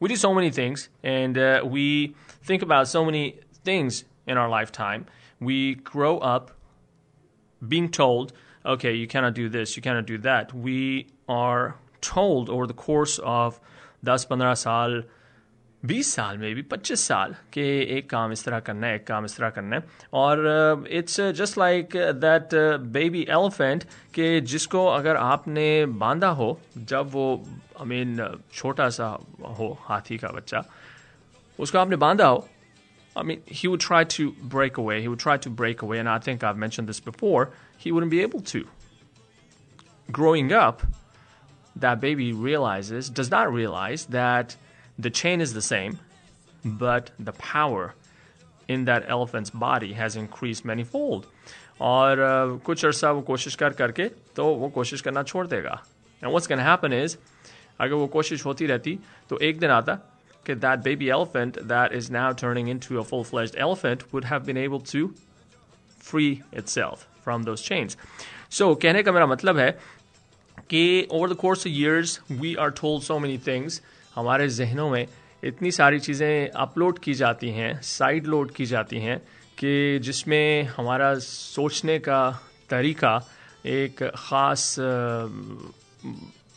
We do so many things, and uh, we think about so many things in our lifetime. We grow up being told, okay, you cannot do this, you cannot do that. We are told over the course of 10 15 साल 20 साल में भी 25 साल कि एक काम इस तरह करना है एक काम इस तरह करना है और it's just like that baby elephant कि जिसको अगर आपने बांधा हो जब वो आई मीन छोटा सा हो हाथी का बच्चा उसको आपने बांधा हो I mean, he would try to break away. He would try to break away, and I think I've mentioned this before. He wouldn't be able to. Growing up, that baby realizes, does not realize that the chain is the same, but the power in that elephant's body has increased manyfold. और uh, कुछ अर्सा वो कोशिश कर करके तो वो कोशिश करना छोड़ देगा and what's can happen is अगर वो कोशिश होती रहती तो एक दिन आता कि that baby elephant that is now turning into a full-fledged elephant would have been able to free itself from those chains. So कहने का मेरा मतलब है कि over the course of years we are told so many things हमारे जहनों में इतनी सारी चीज़ें अपलोड की जाती हैं साइड लोड की जाती हैं कि जिसमें हमारा सोचने का तरीका एक ख़ास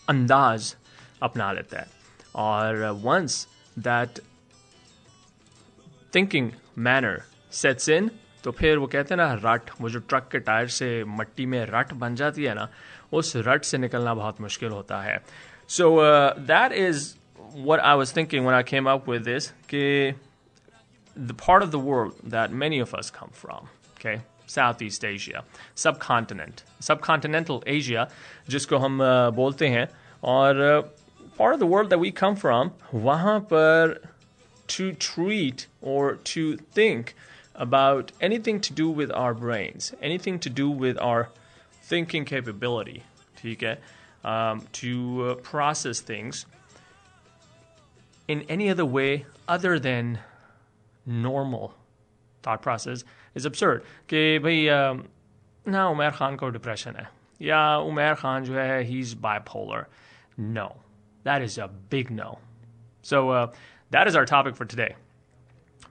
अंदाज अपना लेता है। और once that thinking manner sets in तो फिर वो कहते हैं ना, रट, वो जो ट्रक के टायर से मट्टी में रट बन जाती है ना, उस रट से निकलना बहुत मुश्किल होता है। So that is what I was thinking when I came up with this, कि the part of the world that many of us come from, okay, Southeast Asia, subcontinent, subcontinental Asia, जिसको हम uh, बोलते हैं, और uh, part of the world that we come from, वहाँ पर to treat or to think about anything to do with our brains, anything to do with our thinking capability, ठीक है, um, to uh, process things in any other way other than normal thought process is absurd कि भाई ना उमर खान को depression है या उमर खान जो है he is bipolar no that is a big no so uh, that is our topic for today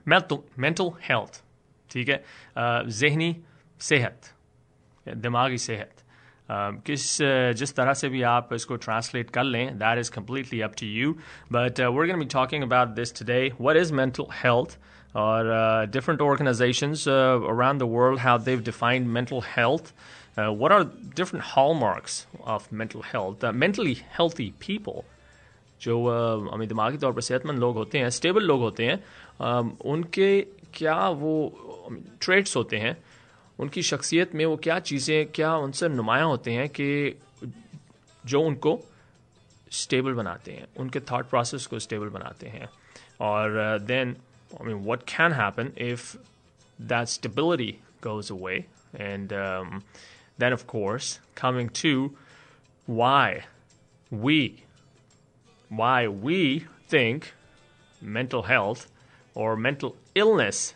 mental mental health ठीक है uh, जहनी सेहत दिमागी सेहत किस जिस तरह से भी आप इसको ट्रांसलेट कर लें that is completely up to you but were gonna be talking about this today what is mental health or uh, different organizations uh, around the world how they've defined mental health. Uh, what are different hallmarks of mental health? mentally healthy people, जो हमें दिमागी तौर पर सेहतमंद लोग होते हैं stable लोग होते हैं उनके क्या वो ट्रेड्स होते हैं उनकी शख्सियत में वो क्या चीज़ें क्या उनसे नुमाया होते हैं कि जो उनको स्टेबल बनाते हैं उनके थाट प्रोसेस को स्टेबल बनाते हैं और then I mean what can happen if that stability goes away and um, then of course coming to why we why we think mental health or mental illness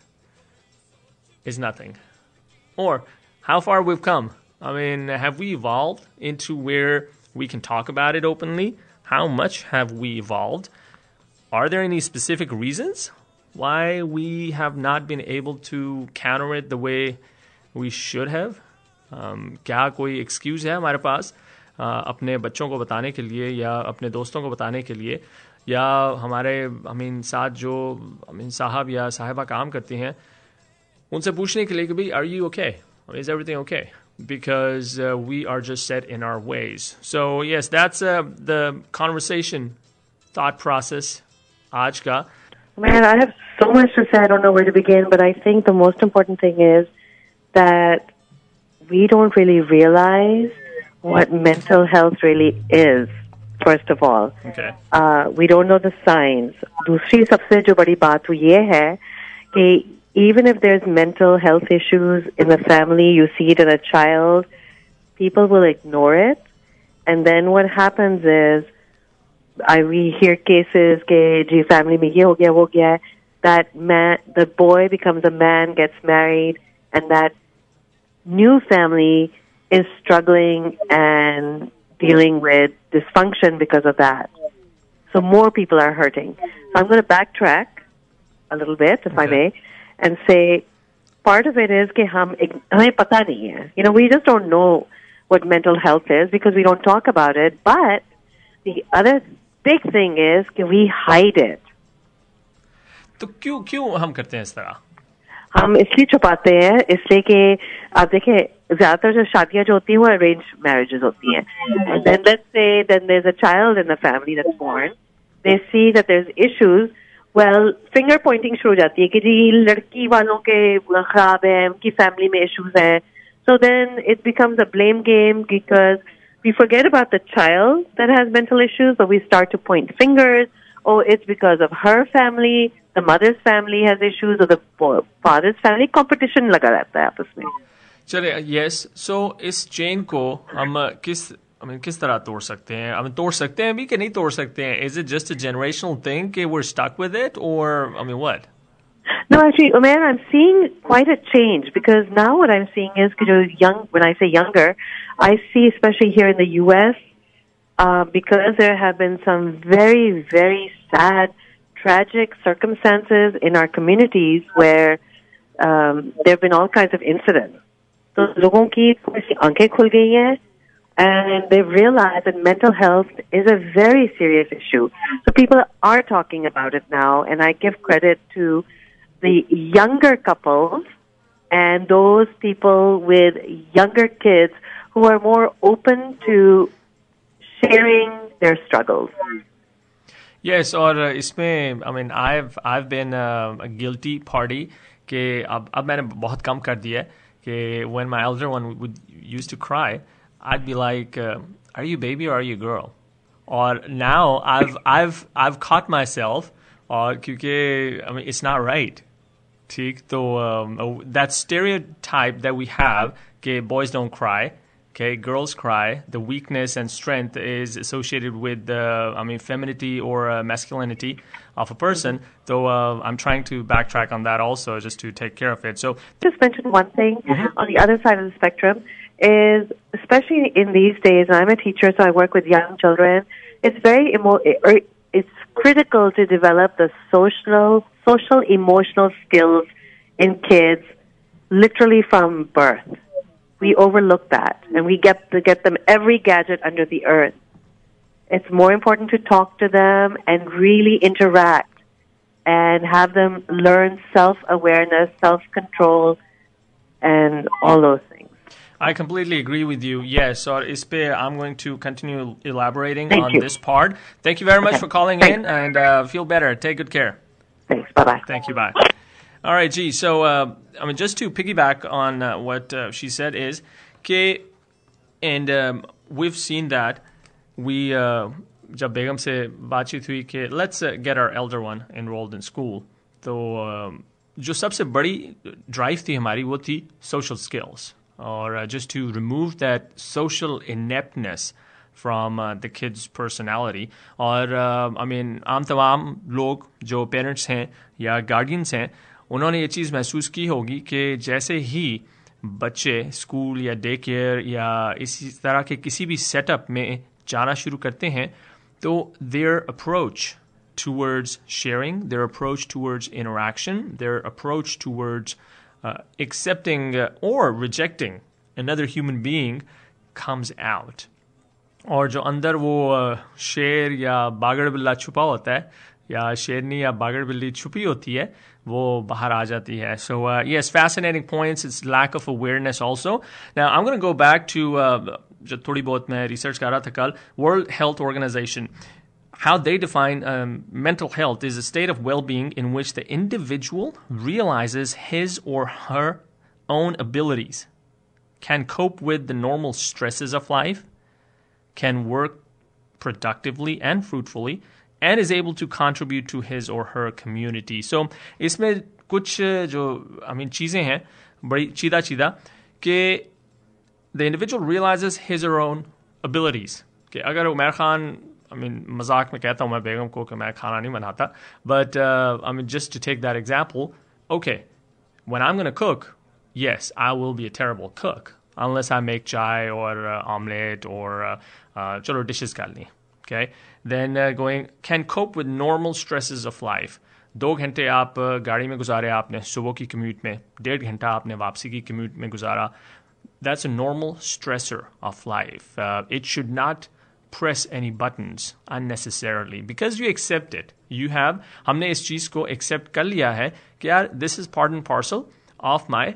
is nothing or how far we've come. I mean, have we evolved into where we can talk about it openly? How much have we evolved? Are there any specific reasons why we have not been able to counter it the way we should have? Um, क्या कोई excuse है हमारे पास uh, अपने बच्चों को बताने के लिए या अपने दोस्तों को बताने के लिए या हमारे आई मीन साथ जो आई मीन साहब या साहिबा काम करती हैं उनसे पूछने के लिए कि भाई are you okay is everything okay because uh, we are just set in our ways. So yes, that's uh, the conversation thought process. Ajka. Man, I have so much to say. I don't know where to begin, but I think the most important thing is that we don't really realize what mental health really is. First of all, okay. uh, we don't know the signs. दूसरी सबसे जो बड़ी बात वो ये है कि even if there's mental health issues in the family, you see it in a child, people will ignore it. And then what happens is, I we hear cases ji family ye ho gaya, wo gaya, that man, the boy becomes a man, gets married, and that new family is struggling and dealing with dysfunction because of that. So more people are hurting. So I'm going to backtrack a little bit, if I may, and say part of it is कि हम ig- हमें पता नहीं है. You know, we just don't know what mental health is because we don't talk about it. But the other big thing is कि we hide it. तो क्यों क्यों हम करते हैं इस तरह हम इसलिए छुपाते हैं इसलिए कि आप देखें ज्यादातर जो शादियां जो होती हैं वो अरेंज मैरिजेस होती हैं and then let's say then there's a child in the family that's born they see that there's issues well finger pointing शुरू हो जाती है कि जी लड़की वालों के खराब है उनकी फैमिली में issues हैं so then it becomes a blame game because we forget about the child that has mental issues but we start to point fingers oh, it's because of her family, the mother's family has issues, or the bo- father's family. Competition लगा रहता है आपस में. चले yes so इस chain को हम uh, किस I mean, किस तरह तोड़ सकते हैं I mean, तोड़ सकते हैं भी कि नहीं तोड़ सकते हैं is it just a generational thing कि we're stuck with it or I mean what No, actually, Umair, I'm seeing quite a change because now what I'm seeing is कि जो young, when I say younger, I see especially here in the U.S. Uh, because there have been some very, very sad, tragic circumstances in our communities where um, there have been all kinds of incidents. So लोगों की थोड़ी सी आंखें खुल गई हैं and they've realized that mental health is a very serious issue. So people are talking about it now, and I give credit to the younger couples and those people with younger kids who are more open to sharing their struggles. Yes, और इसमें I mean I've I've been uh, a guilty party कि अब अब मैंने बहुत कम कर दिया है कि when my elder one would used to cry I'd be like uh, are you a baby or are you a girl or now I've I've I've caught myself और क्योंकि I mean it's not right ठीक तो um, that stereotype that we have कि boys don't cry Okay, girls cry. The weakness and strength is associated with the, I mean, femininity or uh, masculinity of a person. Though uh, I'm trying to backtrack on that also, just to take care of it. So, Just mention one thing on the other side of the spectrum is, especially in these days, I'm a teacher, so I work with young children. It's very emo- er, it's critical to develop the social, social, emotional skills in kids, literally from birth. We overlook that, and we get to get them every gadget under the earth. It's more important to talk to them and really interact and have them learn self awareness, self control, and all those things. I completely agree with you. Yes, or Ispe, I'm going to continue elaborating Thank on you. this part. Thank you very much Okay. for calling Thanks. in and uh, feel better. Take good care. Thanks. Bye bye. Thank you. Bye. All right, gee. So, uh, I mean, just to piggyback on uh, what uh, she said is, que, and um, we've seen that we, uh, जब बेगम से बातचीत हुई कि let's uh, get our elder one enrolled in school, तो uh, जो सबसे बड़ी drive थी हमारी वो थी social skills or uh, just to remove that social ineptness from uh, the kid's personality और uh, I mean आम तमाम लोग जो पेरेंट्स हैं या गार्डियंस हैं उन्होंने ये चीज़ महसूस की होगी कि जैसे ही बच्चे स्कूल या डे केयर या इसी तरह के किसी भी सेटअप में जाना शुरू करते हैं तो their approach towards sharing, their approach towards interaction, their approach towards uh, accepting uh, or rejecting another human being comes out. और जो अंदर वो अ, शेर या बागड़ बिल्ला छुपा होता है या शेरनी या बागड़ बिल्ली छुपी होती है वो बाहर आ जाती है so yes fascinating points it's lack of awareness also now I'm going to go back to uh, जो थोड़ी बहुत मैं रिसर्च कर रहा था कल World Health Organization how they define um, mental health is a state of well-being in which the individual realizes his or her own abilities can cope with the normal stresses of life can work productively and fruitfully and is able to contribute to his or her community. So इसमें कुछ जो I mean चीज़ें हैं बड़ी चीदा चीदा कि the individual realizes his or her own abilities. कि अगर उमर खान I mean मजाक में कहता हूँ मैं बेगम को कि मैं खाना नहीं बनाता but uh, I mean just to take that example okay when I'm going to cook yes I will be a terrible cook unless I make chai or uh, omelette or uh, uh, chalo dishes कर ली okay then uh, going can cope with normal stresses of life. दो घंटे आप गाड़ी में गुजारे आपने सुबह की कम्यूट में डेढ़ घंटा आपने वापसी की कम्यूट में गुजारा that's a normal stressor of life. Uh, it should not press any buttons unnecessarily because you accept it. You have हमने इस चीज़ को accept कर लिया है कि यार this is part and parcel of my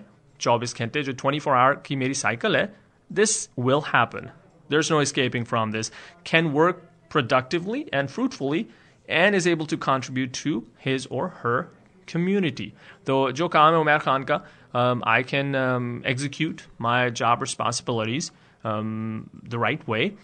24 घंटे जो 24 hour की मेरी cycle है this will happen. There's no escaping from this. Can work productively and fruitfully and is able to contribute to his or her community. So, jo kaam hai Umair Khan ka, um, I can um, execute my job responsibilities um, the right way,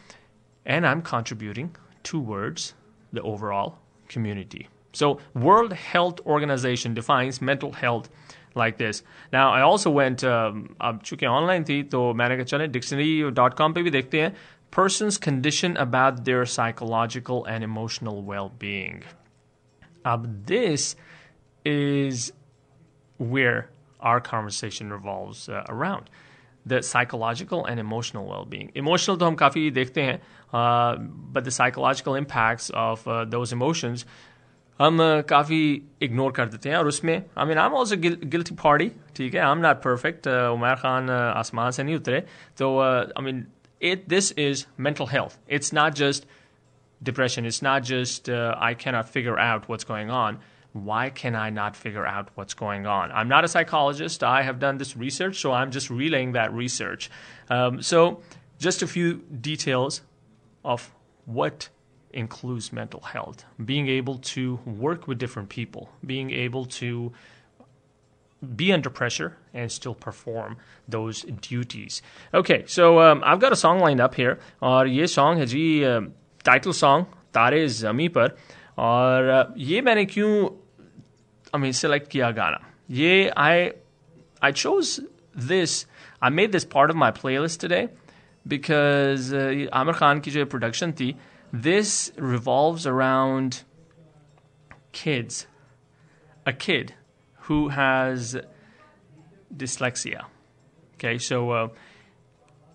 and I'm contributing towards the overall community. So, World Health Organization defines mental health like this. Now, I also went, um, अब चूंकि online थी तो मैंने कहा चलें dictionary dot com पे भी देखते हैं person's condition about their psychological and emotional well being. Uh, this is where our conversation revolves uh, around the psychological and emotional well-being. Emotional to hum kafi dekhte hain, uh, but the psychological impacts of uh, those emotions हम काफ़ी ignore कर देते हैं और उसमें I mean I am also guilty party ठीक है I am not perfect Umar Khan आसमान से नहीं उतरे तो I mean it this is mental health. It's not just depression. It's not just uh, I cannot figure out what's going on. Why can I not figure out what's going on? I'm not a psychologist. I have done this research, so I'm just relaying that research. Um, so, just a few details of what includes mental health being able to work with different people, being able to be under pressure and still perform those duties. Okay, so um, I've got a song lined up here, और ये song है जी title song तारे ज़मी पर और ये मैंने क्यों I mean select किया गाना ये I I chose this I made this part of my playlist today because uh, Amir Khan की जो production थी this revolves around kids a kid who has dyslexia. Okay, so uh,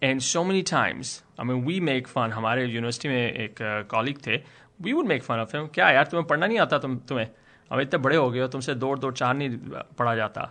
and so many times, I mean, we make fun. हमारे university में एक कॉलिग थे we would make fun of him. क्या यार तुम्हें पढ़ना नहीं आता तुम तुम्हें अब इतने बड़े हो गए हो तुमसे दौड़ दौड़ चार नहीं पढ़ा जाता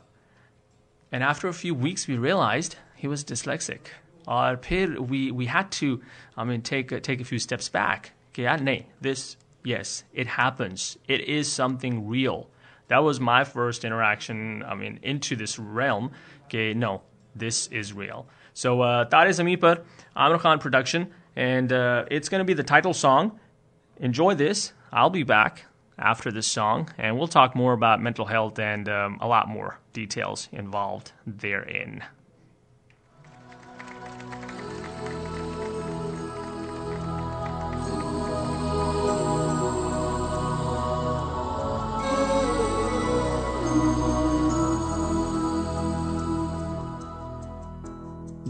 and after a few weeks we realize he was dyslexic और फिर we we had to I mean take take a few steps back कि यार नहीं this yes it happens it is something real That was my first interaction, I mean, into this realm. Okay, no, this is real. So, that is Tare Zameen par Amir Khan production, and uh, it's going to be the title song. Enjoy this. I'll be back after this song, and we'll talk more about mental health and um, a lot more details involved therein.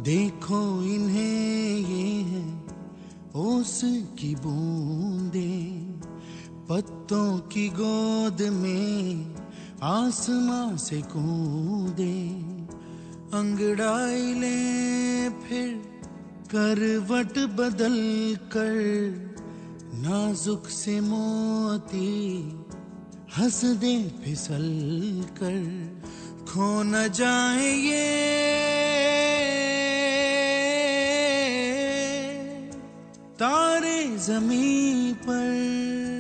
देखो इन्हें ये है ओस की बूंदे पत्तों की गोद में आसमां से कूदे अंगड़ाई ले फिर करवट बदल कर नाजुक से मोती हंस दे फिसल कर, खो न जाए ये तारे ज़मीन पर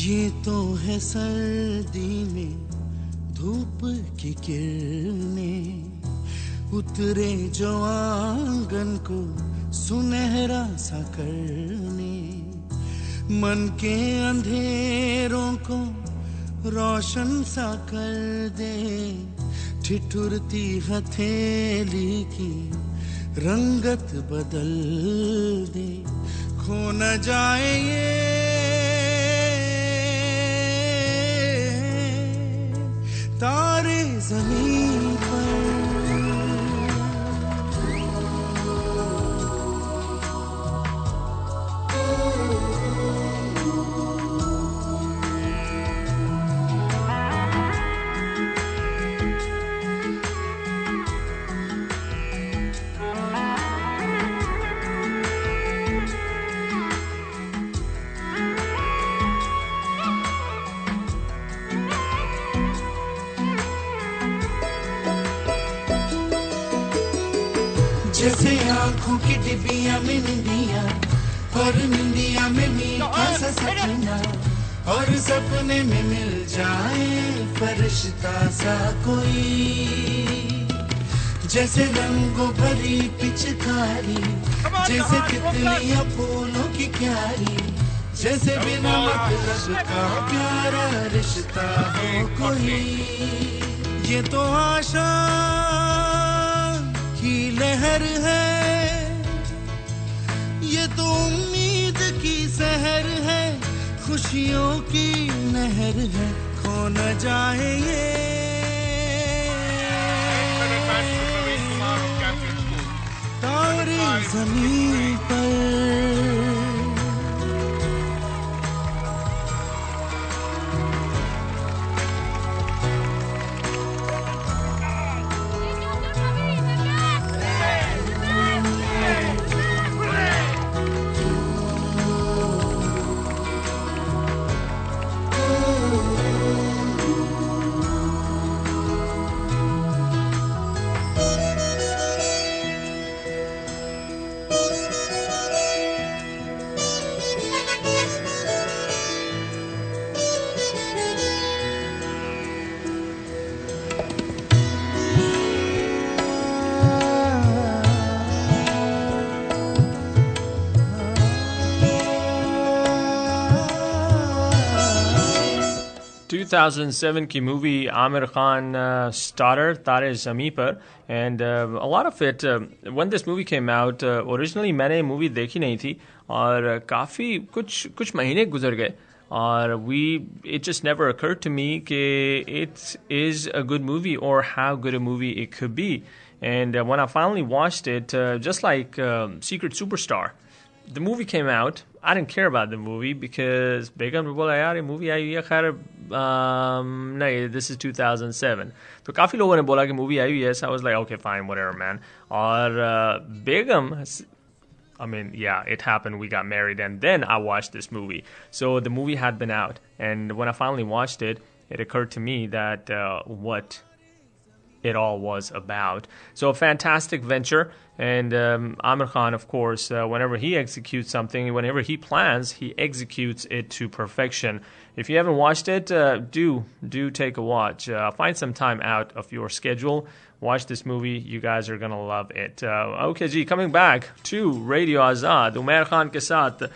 ये तो है सर्दी में, धूप की किरणें। उतरे जो आँगन को सुनहरा सा करने। मन के अंधेरों को रोशन सा कर दे। ठिठुरती हथेली की रंगत बदल दे। खो न जाए ये तारे ज़मीन पर। डिबिया और निंदिया में मीठा सा सपना और सपने में मिल जाए फरिश्ता सा कोई। जैसे रंगों भरी पिचकारी जैसे तितलियाँ फूलों की क्यारी जैसे बिना मतलब का प्यारा रिश्ता हो कोई। ये तो आशा की लहर है तो उम्मीद की सहर है, खुशियों की नहर है, खो न जाए ये। तारे ज़मीन पर 2007 की मूवी आमिर खान स्टारर तारे ज़मी पर and a lot of it when this movie came out originally मैंने मूवी देखी नहीं थी और काफ़ी कुछ कुछ महीने गुजर गए और we it just never occur to me कि it is a good movie और how good a movie it could be And uh, when I finally watched it, uh, just like uh, Secret Superstar, the movie came out. I didn't care about the movie because Begum बोला यार ये movie आई है खैर um, नहीं this is 2007 तो काफ़ी लोगों ने बोला कि movie आई हुई है so I was like okay fine whatever man और uh, Begum I mean, yeah, it happened. We got married, and then I watched this movie. So the movie had been out, and when I finally watched it, it occurred to me that uh, what it all was about. So a fantastic venture. And um, Amir Khan, of course, uh, whenever he executes something, whenever he plans, he executes it to perfection. If you haven't watched it, uh, do do take a watch. Uh, find some time out of your schedule. Watch this movie. You guys are gonna love it. Uh, okay, ji, coming back to Radio Azad, Umair Khan के साथ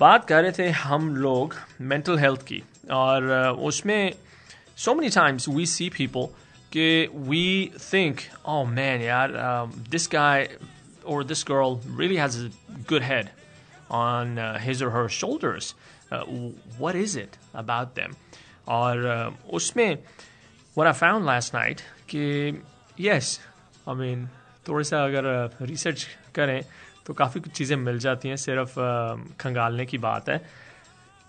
बात कर रहे थे हम लोग mental health की और uh, उसमें so many times we see people we think, oh man, yeah, um, this guy or this girl really has a good head on uh, his or her shoulders. Uh, what is it about them? Or uh, उसमें what I found last night कि yes, I mean थोड़ा सा अगर research करें तो काफ़ी कुछ चीज़ें मिल जाती हैं सिर्फ खंगालने की बात है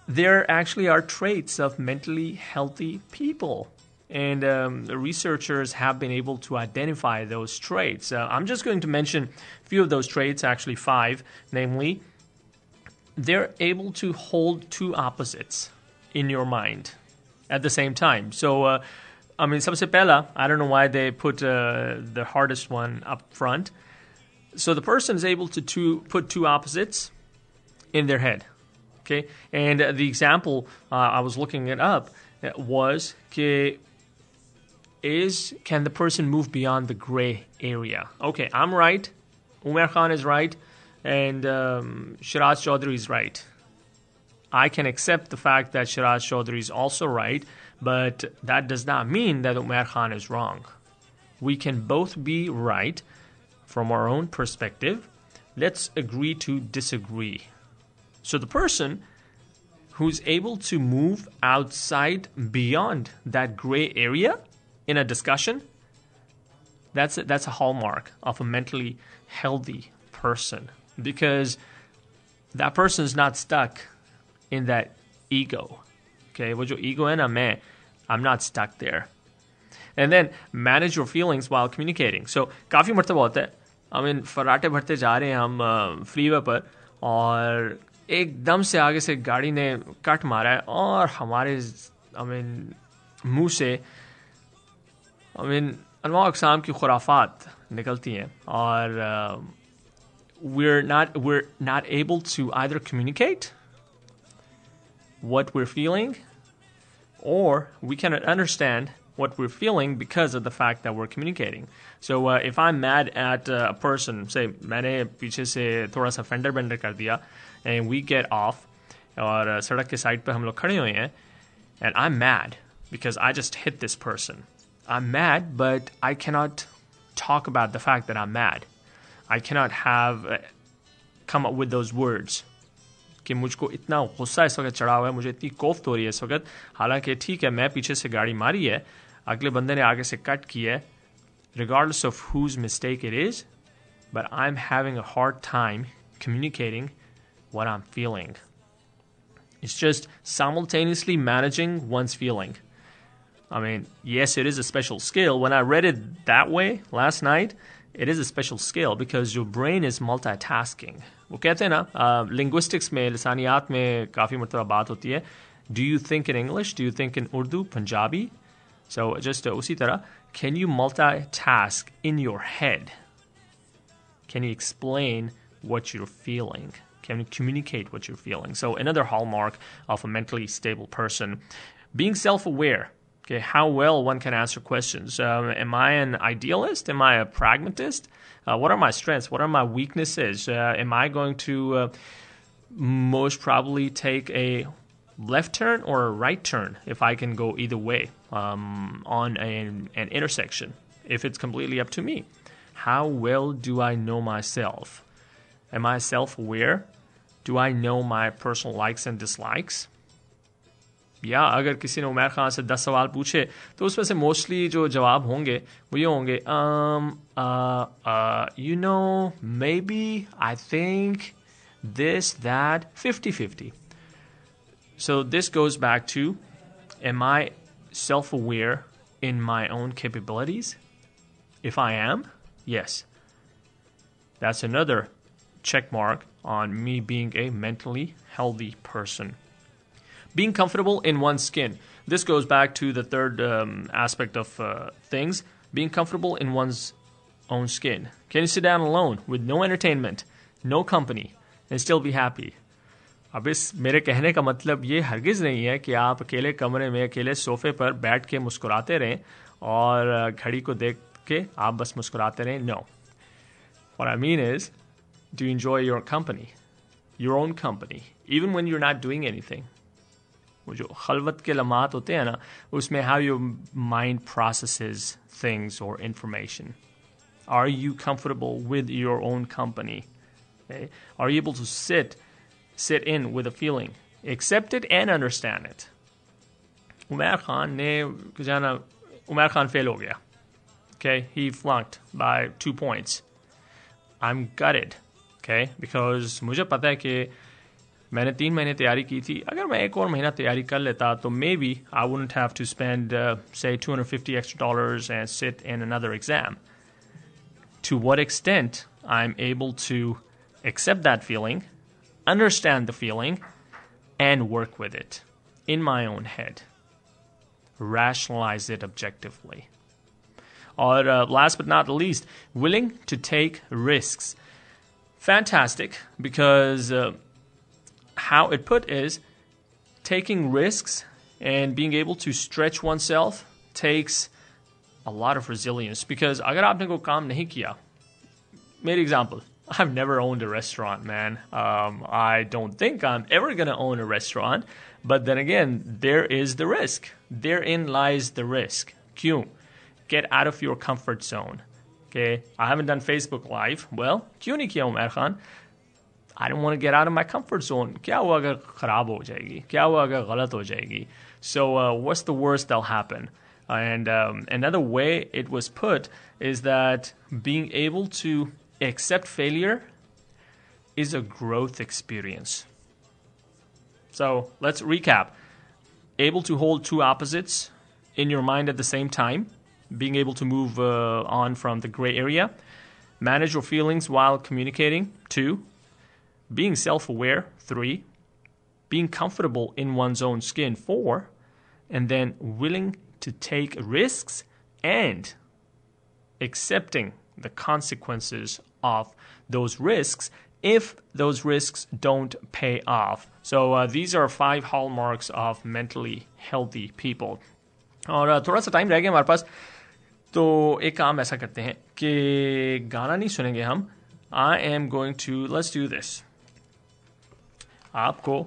there actually are traits of mentally healthy people and um, researchers have been able to identify those traits. Uh, I'm just going to mention a few of those traits, actually five, namely, they're able to hold two opposites in your mind at the same time. So, uh, I mean, Sapsepela, I don't know why they put uh, the hardest one up front. So the person is able to two, put two opposites in their head. Okay, and uh, the example uh, I was looking it up uh, was que is can the person move beyond the gray area? Okay, I'm right. Umar Khan is right. And um, Shiraz Chaudhry is right. I can accept the fact that Shiraz Chaudhry is also right, but that does not mean that Umar Khan is wrong. We can both be right from our own perspective. Let's agree to disagree. So the person who's able to move outside beyond that gray area in a discussion, that's a, that's a hallmark of a mentally healthy person because that person is not stuck in that ego. Okay, what your ego in a man, I'm not stuck there. And then manage your feelings while communicating. So काफ़ी मरतबा होता है I mean फराटे भरते जा रहे हैं हम freeway पर और एकदम से आगे से गाड़ी ने कट मारा है और हमारे I mean मुंह से I mean, अनवा अकसाम की खुराफात निकलती हैं और uh, we're not we're not able to either communicate what we're feeling or we cannot understand what we're feeling because of the fact that we're communicating. So uh, if I'm mad at uh, a person, say मैंने पीछे से थोड़ा सा fender vendor कर दिया and we get off और uh, सड़क के साइड पे हम लोग खड़े हुए हैं and I'm mad because I just hit this person. I'm mad, but I cannot talk about the fact that I'm mad. I cannot have uh, come up with those words. कि मुझको इतना गुस्सा इस वक्त चढ़ा हुआ है मुझे इतनी कोफ्त हो रही है इस वक्त हालांकि ठीक है मैं पीछे से गाड़ी मारी है अगले बंदे ने आगे से कट की है regardless of whose mistake it is, but I'm having a hard time communicating what I'm feeling. It's just simultaneously managing one's feeling. I mean, yes, it is a special skill. When I read it that way last night, it is a special skill because your brain is multitasking. वो कहते हैं ना linguistics में लसानियात में काफ़ी मरतबा बात होती है do you think in English do you think in Urdu Punjabi so just उसी तरह can you multitask in your head can you explain what you're feeling can you communicate what you're feeling so another hallmark of a mentally stable person being self-aware okay how well one can answer questions um, am i an idealist am i a pragmatist uh, what are my strengths what are my weaknesses uh, am i going to uh, most probably take a left turn or a right turn if I can go either way um, on an, an intersection, if it's completely up to me. How well do I know myself? Am I self aware? Do I know my personal likes and dislikes? या अगर किसी ने उमर खान से दस सवाल पूछे तो उसमें से मोस्टली जो जवाब होंगे वो ये होंगे you know maybe I think this, that, 50 50. So this goes back to am I self aware in my own capabilities? If I am, yes. That's another check mark on me being a mentally healthy person. Being comfortable in one's skin. This goes back to the third um, aspect of uh, things being comfortable in one's own skin. Can you sit down alone with no entertainment, no company, and still be happy? अब इस मेरे कहने का मतलब ये हरगिज़ नहीं है कि आप अकेले कमरे में अकेले सोफे पर बैठ के मुस्कुराते रहें और घड़ी को देख के आप बस मुस्कुराते रहें know What I mean is, do you enjoy your company? Your own company, even when you're not doing anything. वो जो खलवत के लम्हात होते हैं ना उसमें how your mind processes things or information. Are you comfortable with your own company? Okay? Are you able to sit sit in with a feeling, accept it and understand it? Umar Khan ने जाना Umar Khan fail हो गया. Okay, he flunked by two points. I'm gutted. Okay, because मुझे पता है कि मैंने तीन महीने तैयारी की थी अगर मैं एक और महीना तैयारी कर लेता तो maybe I wouldn't have to spend say 250 extra dollars and sit in another exam to what extent i'm able to accept that feeling understand the feeling and work with it in my own head rationalize it objectively or uh, last but not least willing to take risks fantastic because uh, how it put is taking risks and being able to stretch oneself takes a lot of resilience because अगर आपने कोई काम नहीं किया made example I've never owned a restaurant man um, I don't think I'm ever gonna own a restaurant but then again there is the risk therein lies the risk क्यों get out of your comfort zone okay I haven't done Facebook live well क्यों नहीं किया Umar Khan I don't want to get out of my comfort zone. क्या हुआ अगर खराब हो जाएगी क्या हुआ अगर गलत हो जाएगी So uh, what's the worst that'll happen? And um, another way it was put is that being able to accept failure is a growth experience. So let's recap. Able to hold two opposites in your mind at the same time, being able to move uh, on from the gray area, manage your feelings while communicating, two, being self aware, three, being comfortable in one's own skin, four, and then willing to take risks and accepting the consequences of those risks if those risks don't pay off. So uh, these are five hallmarks of mentally healthy people. और uh, थोड़ा सा time रह गया हमारे पास तो एक काम ऐसा करते हैं कि गाना नहीं सुनेंगे हम I am going to let's do this आपको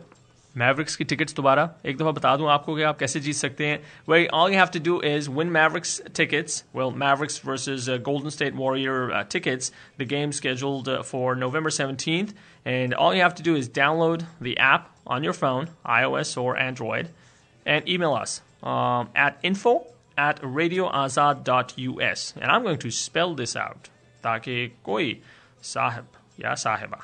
मैवरिक्स की टिकट्स दोबारा एक दफ़ा बता दूं आपको कि आप कैसे जीत सकते हैं वे all you have to do is win Mavericks tickets well Mavericks versus golden state warrior tickets the game scheduled uh, for November 17th and all you have to do is download the app on your phone iOS or Android and email us um, at info at radioazad.us and I'm going to spell this out ताकि कोई साहब या साहिबा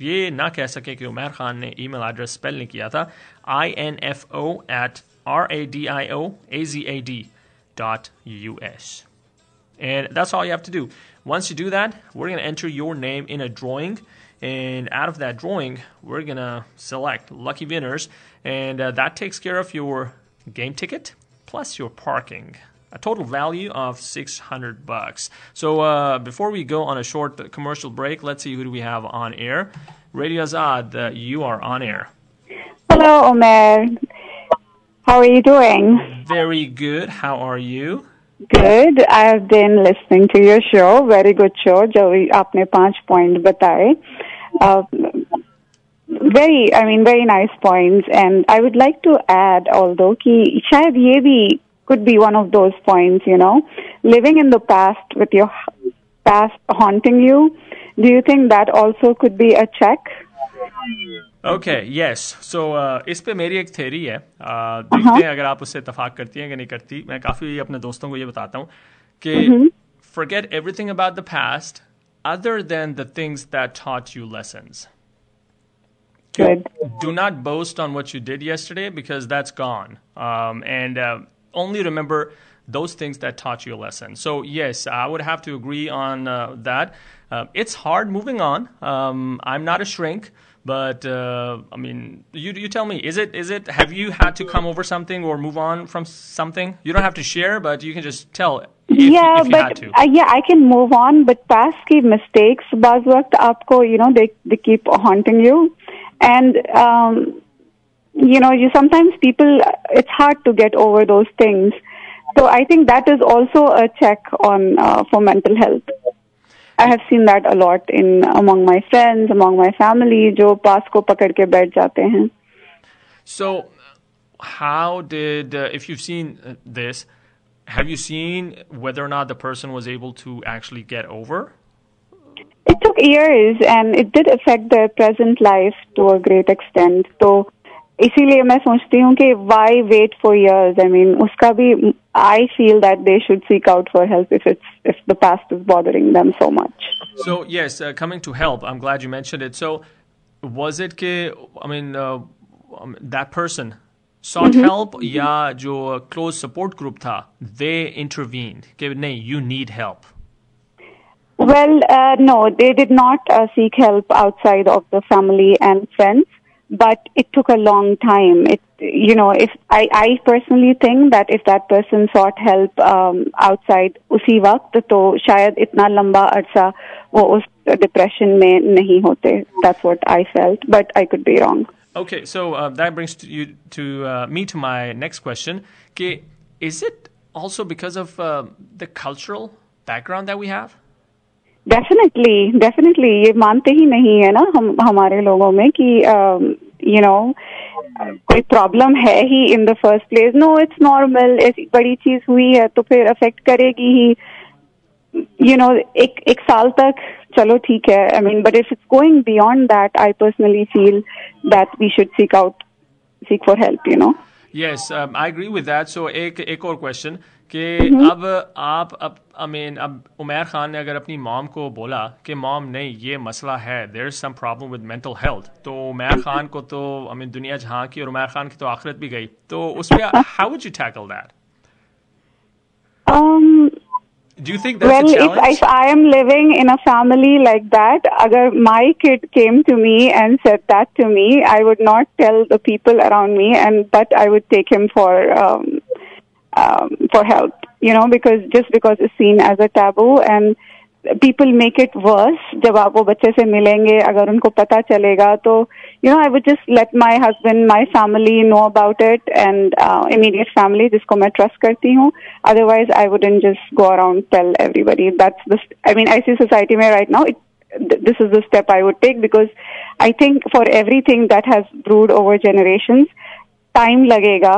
ये ना कह सके कि उमर खान ने ईमेल एड्रेस स्पेल नहीं किया था I N F O eight R A D I O A ji A D dot us. And that's all you have to do. Once you do that, we're going to enter your name in a drawing. And out of that drawing, we're going to select lucky winners. And uh, that takes care of your game ticket plus your parking. A total value of 600 bucks. So uh, before we go on a short commercial break, let's see who do we have on air. Radio Azad, uh, you are on air. Hello, Omer. How are you doing? Very good. How are you? Good. I have been listening to your show. Very good show. जो भी आपने पांच point बताए. Uh, very, I mean, very nice points. And I would like to add, although कि शायद ये भी could be one of those points, you know, living in the past with your past haunting you. Do you think that also could be a check? Okay, yes. So uh, इस पे मेरी एक theory है uh, देखते हैं अगर आप उससे इतफाक करती हैं कि नहीं करती मैं काफी अपने दोस्तों को ये बताता हूँ कि forget everything about the past other than the things that taught you lessons. Good. Do not boast on what you did yesterday because that's gone. Um, and uh, only remember those things that taught you a lesson. So, yes, I would have to agree on uh, that. Uh, it's hard moving on. Um, I'm not a shrink, but uh, I mean, you, you tell me, is it, is it, have you had to come over something or move on from something? You don't have to share, but you can just tell. If, yeah, if but uh, yeah, I can move on, but past ki mistakes, baz upco, you know, they, they keep haunting you. And, um, you know, you sometimes people, it's hard to get over those things. So I think that is also a check on uh, for mental health. I have seen that a lot in among my friends, among my family, जो पास को पकड़ के बैठ जाते हैं. So, how did uh, if you've seen uh, this? Have you seen whether or not the person was able to actually get over? It took years and it did affect their present life to a great extent. तो इसीलिए मैं सोचती हूँ कि why wait for years? I mean, उसका भी I feel that they should seek out for help if it's if the past is bothering them so much. So yes, uh, coming to help. I'm glad you mentioned it. So, was it कि I mean uh, um, that person sought help या जो close support group था they intervened कि नहीं you need help. Well, uh, no, they did not uh, seek help outside of the family and friends, but it took a long time. It, you know, if I, I personally think that if that person sought help um, outside उसी वक्त तो शायद इतना लंबा अरसा वो उस depression में नहीं होते. That's what I felt, but I could be wrong. Okay, so uh, that brings to you to uh, me to my next question. कि is it also because of uh, the cultural background that we have? Definitely definitely ये मानते ही नहीं है ना हम हमारे लोगों में कि यू नो कोई प्रॉब्लम है ही in the first place no it's normal ऐसी बड़ी चीज हुई है तो फिर अफेक्ट करेगी ही यू नो एक एक साल तक चलो ठीक है I mean but if it's going beyond that I personally feel that we should seek out seek for help you no Yes, um, I agree with that. So एक एक और क्वेश्चन कि अब आप अब आई मीन अब उमर खान ने अगर अपनी मॉम को बोला कि मॉम नहीं ये मसला है there is some problem with mental health तो उमर खान को तो आई मीन दुनिया जहाँ की और उमर खान की तो आखिरत भी गई तो उसमें how would you tackle that um do you think that's Well, uh if, if I am living in a family like that, agar my kid came to me and said that to me, I would not tell the people around me, and but I would take him for um, um, for help. You know, because just because it's seen as a taboo, and people make it worse जब आप वो बच्चे से मिलेंगे अगर उनको पता चलेगा तो you know I would just let my husband my family know about it and uh, immediate family जिसको मैं trust करती हूँ otherwise I wouldn't just go around tell everybody that's the I mean I see society में right now it, this is the step I would take because I think for everything that has brewed over generations time लगेगा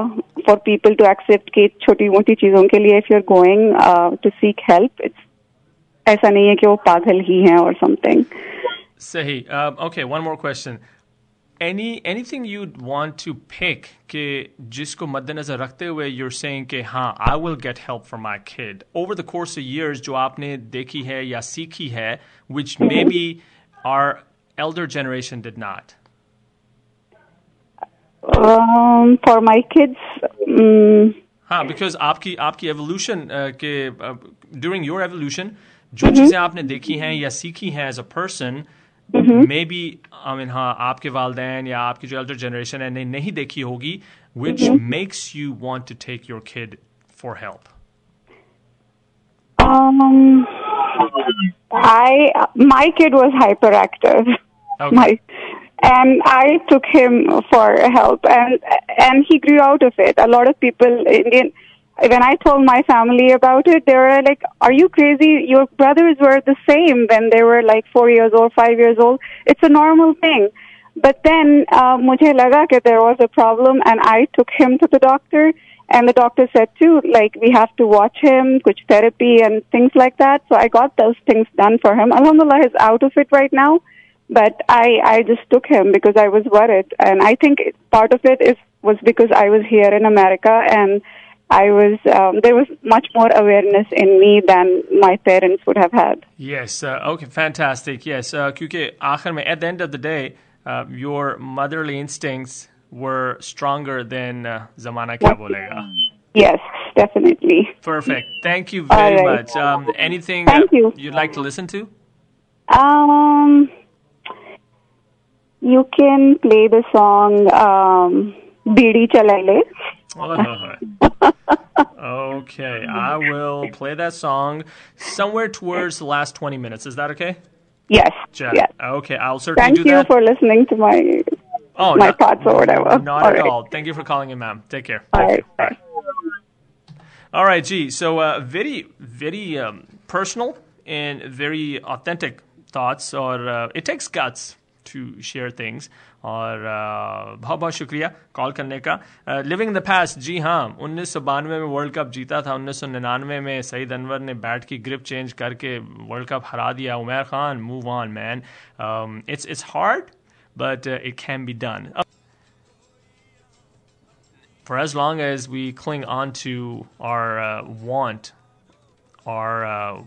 for people to accept कि छोटी मोटी चीज़ों के लिए if you are going to seek help it's ऐसा नहीं है कि वो पागल ही हैं और समथिंग सही okay one more question any anything you'd want to pick कि जिसको मद्देनजर रखते हुए you're saying कि हाँ I will get help for my kid over the course of years जो आपने देखी है या सीखी है which maybe our elder generation did not um, for my kids um, हाँ बिकॉज आपकी आपकी एवोल्यूशन uh, के ड्यूरिंग योर एवोल्यूशन जो चीजें आपने देखी हैं या सीखी हैं as a person may B I mean हाँ आपके वालदेन या आपकी जो एल्डर जनरेशन है ने नहीं देखी होगी which makes you want to take your kid for help um, I my kid was hyperactive. Okay. My and I took him for help, and and he grew out of it. A lot of people, Indian, when I told my family about it, they were like, "Are you crazy? Your brothers were the same when they were like four years old, five years old. It's a normal thing." But then uh, मुझे लगा कि there was a problem, and I took him to the doctor. And the doctor said too, like we have to watch him, kuch therapy and things like that. So I got those things done for him. Alhamdulillah, he's out of it right now but I I just took him because I was worried, and I think part of it is was because I was here in America and I was um, there was much more awareness in me than my parents would have had. Yes. Uh, okay. Fantastic. Yes. Uh, क्योंकि आखिर में at the end of the day, uh, your motherly instincts were stronger than uh, zamana kya bolega. Yes, definitely. Perfect. Thank you very All right. much. Um, anything Thank uh, you. you'd like to listen to? Um, you can play the song um, "Beedi Jalaile." okay, I will play that song somewhere towards the last 20 minutes. Is that okay? Yes. Jen? Yes. Okay, I'll certainly Thank do you for listening to my oh, my not, thoughts or whatever. Not All at right. all. Thank you for calling in, ma'am. Take care. All right. Bye. All right, G. So, uh, very, very um, personal and very authentic thoughts, or uh, it takes guts to share things. और uh, बहुत बहुत शुक्रिया call करने का living the past जी हाँ उन्नीस सौ बानवे में वर्ल्ड कप जीता था उन्नीस सौ निन्यानवे में सईद अनवर ने बैट की ग्रिप चेंज करके वर्ल्ड कप हरा दिया Umar Khan move on man it's it's hard but it can be done for as long as we cling on to our uh, want, our uh,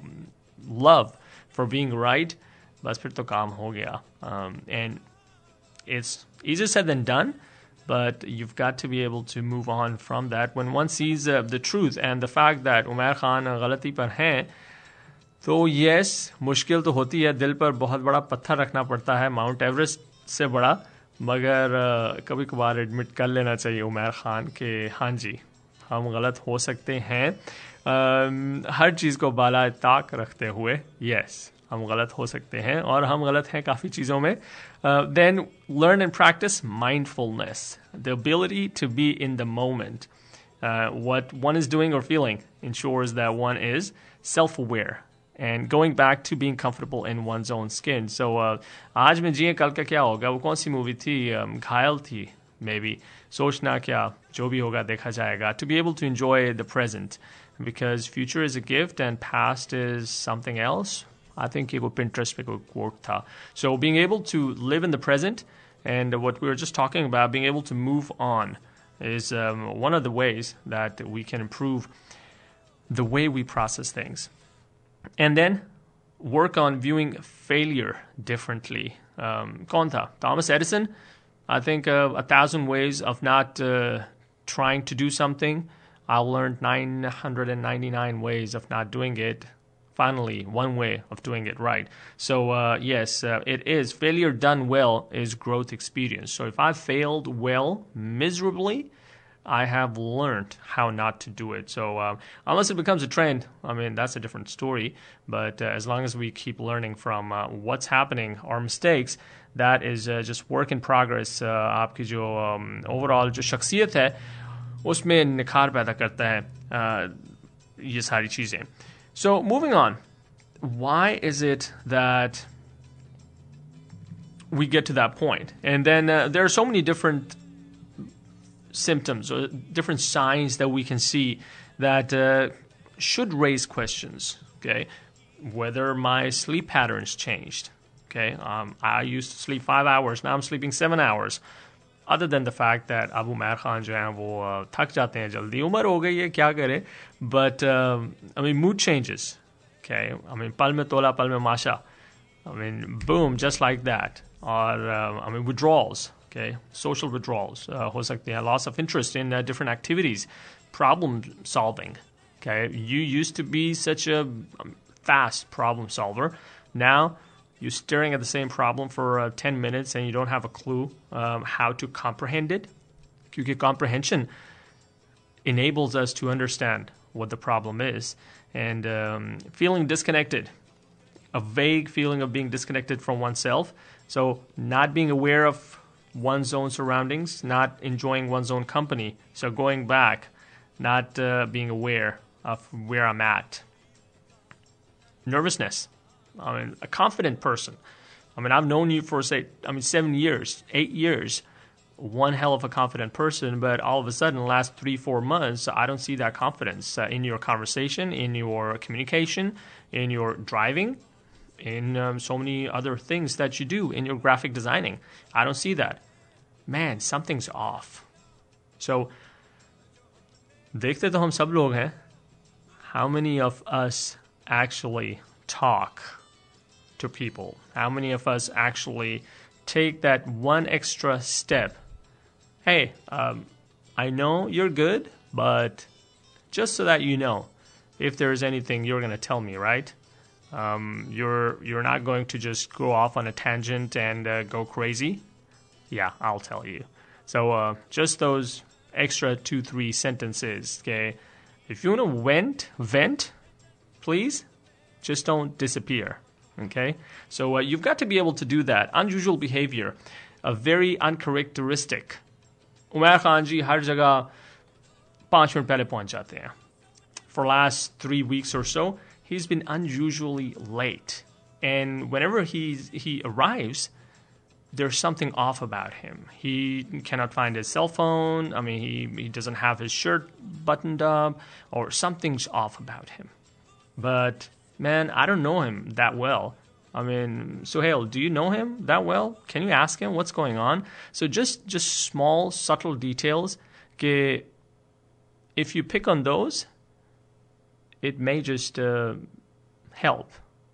love for being right, बस फिर तो काम हो गया. And it's easier said than done, but you've got to be able to move on from that. When one sees uh, the and the fact that Umar Khan गलती पर हैं, तो यस मुश्किल तो होती है दिल पर बहुत बड़ा पत्थर रखना पड़ता है माउंट एवरेस्ट से बड़ा मगर uh, कभी कभार एडमिट कर लेना चाहिए उमर खान के हाँ जी हम गलत हो सकते हैं um, हर चीज़ को बाला ताक रखते हुए यस हम गलत हो सकते हैं और हम गलत हैं काफ़ी चीज़ों में then learn and practice mindfulness the ability to be in the moment what one is doing or feeling ensures that one is self aware and going back to being comfortable in one's own skin. So, uh, आज में जिए कल का क्या होगा वो कौन सी movie थी um, घायल थी मे बी सोचना क्या जो भी होगा देखा जाएगा to be able to enjoy the present because future is a gift and past is something else. I think it would Pinterest पे कोई quote था. So being able to live in the present and what we were just talking about, being able to move on is um, one of the ways that we can improve the way we process things. And then work on viewing failure differently. Um, कौन था? Thomas Edison. I think uh, a thousand ways of not uh, trying to do something. I learned 999 ways of not doing it. Finally, one way of doing it right. So, uh, yes, uh, it is. Failure done well is growth experience. So, if I failed well miserably, I have learned how not to do it. So um, unless it becomes a trend, I mean that's a different story. But uh, as long as we keep learning from uh, what's happening, our mistakes, that is uh, just work in progress. Uh, आपकी जो um, overall जो शख्सियत है उसमें निखार पैदा करता है uh, ये सारी चीज़ें. so moving on, why is it that we get to that point? And then uh, there are so many different symptoms or different signs that we can see that uh, should raise questions. Okay, whether my sleep patterns changed. Okay, um, I used to sleep five hours, now I'm sleeping seven hours. Other than the fact that Abu Mair Khan जो हैं वो थक जाते हैं जल्दी उम्र हो गई है क्या करे but um, I mean mood changes okay I mean pal mein tola pal mein masha I mean boom just like that or uh, I mean withdrawals okay social withdrawals uh, हो सकते हैं loss of interest in uh, different activities problem solving okay you used to be such a um, fast problem solver now you're staring at the same problem for uh, 10 minutes and you don't have a clue um, how to comprehend it because comprehension enables us to understand what the problem is and um, feeling disconnected a vague feeling of being disconnected from oneself so not being aware of one's own surroundings, not enjoying one's own company. So going back, not uh, being aware of where I'm at. Nervousness. I mean, a confident person. I mean, I've known you for say, I mean, seven years, eight years. One hell of a confident person, but all of a sudden, last three, four months, I don't see that confidence uh, in your conversation, in your communication, in your driving, in um, so many other things that you do in your graphic designing. I don't see that. Man, something's off. So, देखते तो हम सब लोग हैं. How many of us actually talk To people? How many of us actually take that one extra step? Hey, um, I know you're good, but just so that you know, if there's anything you're going to tell me, right? Um, you're you're not going to just go off on a tangent and uh, go crazy. Yeah, I'll tell you. So uh, just those extra two three sentences. Okay, if you want to vent, vent, please, just don't disappear. Okay, so uh, you've got to be able to do that. Unusual behavior, a very uncharacteristic. Umar Khan जी हर जगह पाँच minute पहले पहुंच जाते हैं. For last three weeks or so, he's been unusually late. And whenever he's, he arrives, there's something off about him. He cannot find his cell phone. I mean, he, he doesn't have his shirt buttoned up, or something's off about him. But man, I don't know him that well. I mean, Suhail, do you know him that well? Can you ask him what's going on? So just just small, subtle details. If you pick on those, it may just uh, help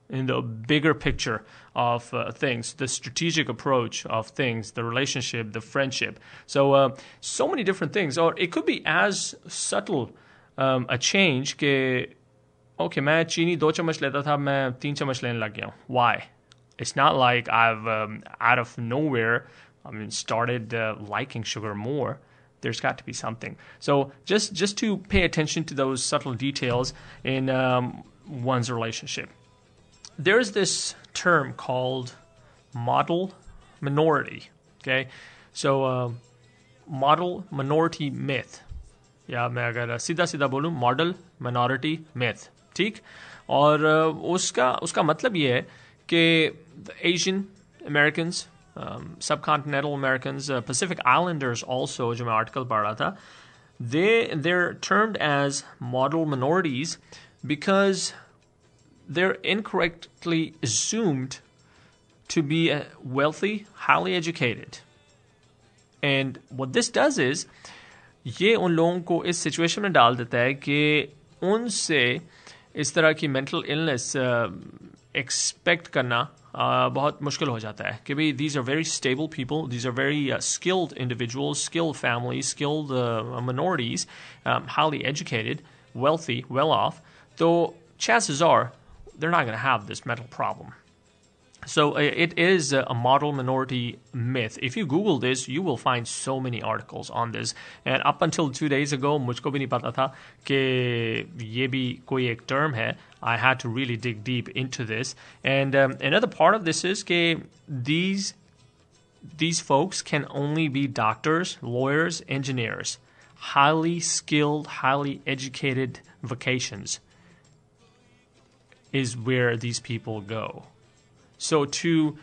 in the bigger picture of uh, things, the strategic approach of things, the relationship, the friendship. So, uh, so many different things. Or it could be as subtle um, a change okay, मैं चीनी दो चम्मच लेता था मैं तीन चम्मच लेने लग गया Why? It's not like I've um, out of nowhere, I mean, started uh, liking sugar more there's got to be something. So just just to pay attention to those subtle details in um, one's relationship. There's this term called model minority. Okay, so uh, model minority myth. या मैं अगर सीधा सीधा बोलूँ model minority myth ठीक और उसका उसका मतलब ये है कि Asian um, subcontinental Americans, uh, Pacific Islanders also, जो मैं article पढ़ they they're termed as model minorities because they're incorrectly assumed to be uh, wealthy, highly educated. And what this does is ये उन लोगों को इस सिचुएशन में डाल देता है कि उनसे इस तरह की मेंटल इलनेस एक्सपेक्ट करना uh, बहुत मुश्किल हो जाता है कि भाई these are very stable people these are very uh, skilled individuals skilled families skilled uh, minorities um, highly educated wealthy well off though chances are they're not going to have this mental problem So uh, it is a model minority myth. If you Google this, you will find so many articles on this. And up until two days ago, मुझको भी नहीं पता था कि ये भी कोई एक term है. I had to really dig deep into this. And um, another part of this is that these these folks can only be doctors, lawyers, engineers, highly skilled, highly educated vocations is where these people go. So to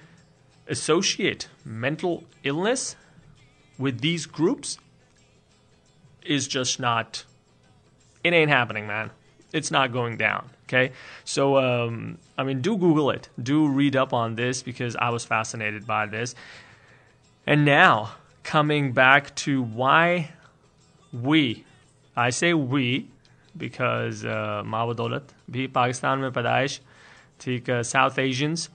associate mental illness with these groups is just not it ain't happening, man. It's not going down. Okay. So, um, I mean, do Google it. Do read up on this because I was fascinated by this. And now, coming back to why we, I say we because uh, bhi Pakistan padaish, ठीक uh, South Asians,